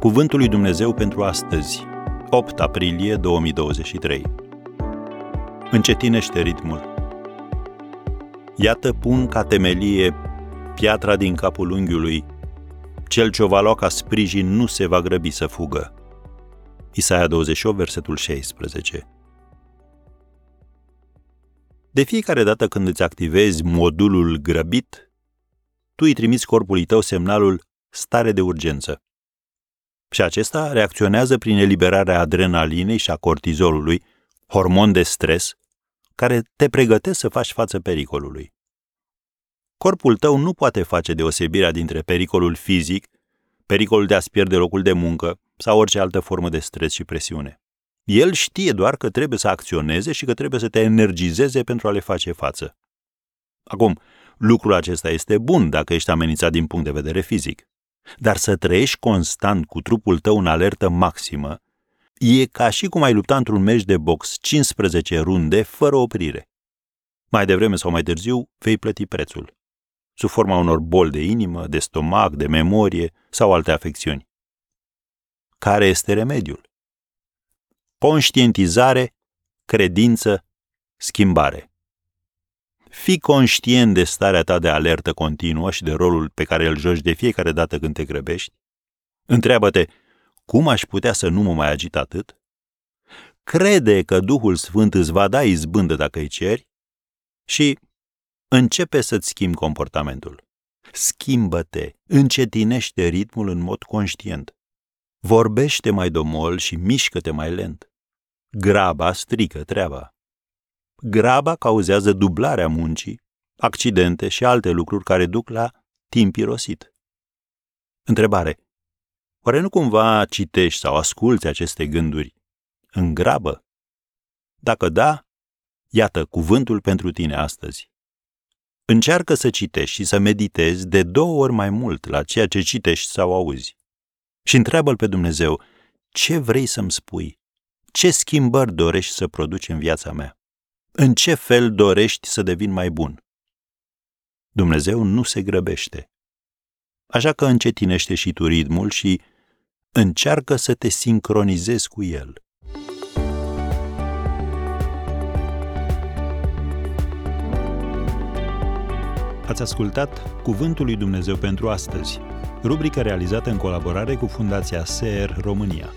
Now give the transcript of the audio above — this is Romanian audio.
Cuvântul lui Dumnezeu pentru astăzi, 8 aprilie 2023. Încetinește ritmul. Iată pun ca temelie piatra din capul unghiului. Cel ce o va lua ca sprijin nu se va grăbi să fugă. Isaia 28, versetul 16. De fiecare dată când îți activezi modulul grăbit, tu îi trimiți corpului tău semnalul stare de urgență. Și acesta reacționează prin eliberarea adrenalinei și a cortizolului, hormon de stres, care te pregătesc să faci față pericolului. Corpul tău nu poate face deosebirea dintre pericolul fizic, pericolul de a-ți pierde locul de muncă sau orice altă formă de stres și presiune. El știe doar că trebuie să acționeze și că trebuie să te energizeze pentru a le face față. Acum, lucrul acesta este bun dacă ești amenințat din punct de vedere fizic. Dar să trăiești constant cu trupul tău în alertă maximă e ca și cum ai lupta într-un meci de box 15 runde fără oprire. Mai devreme sau mai târziu vei plăti prețul. Sub forma unor boli de inimă, de stomac, de memorie sau alte afecțiuni. Care este remediul? Conștientizare, credință, schimbare. Fii conștient de starea ta de alertă continuă și de rolul pe care îl joci de fiecare dată când te grăbești. Întreabă-te, cum aș putea să nu mă mai agit atât? Crede că Duhul Sfânt îți va da izbândă dacă îi ceri și începe să-ți schimbi comportamentul. Schimbă-te, încetinește ritmul în mod conștient. Vorbește mai domol și mișcă-te mai lent. Graba strică treaba graba cauzează dublarea muncii, accidente și alte lucruri care duc la timp irosit. Întrebare. Oare nu cumva citești sau asculți aceste gânduri în grabă? Dacă da, iată cuvântul pentru tine astăzi. Încearcă să citești și să meditezi de două ori mai mult la ceea ce citești sau auzi. Și întreabă-L pe Dumnezeu, ce vrei să-mi spui? Ce schimbări dorești să produci în viața mea? În ce fel dorești să devin mai bun? Dumnezeu nu se grăbește. Așa că încetinește și tu ritmul și încearcă să te sincronizezi cu el. Ați ascultat Cuvântul lui Dumnezeu pentru astăzi, rubrica realizată în colaborare cu Fundația SER România.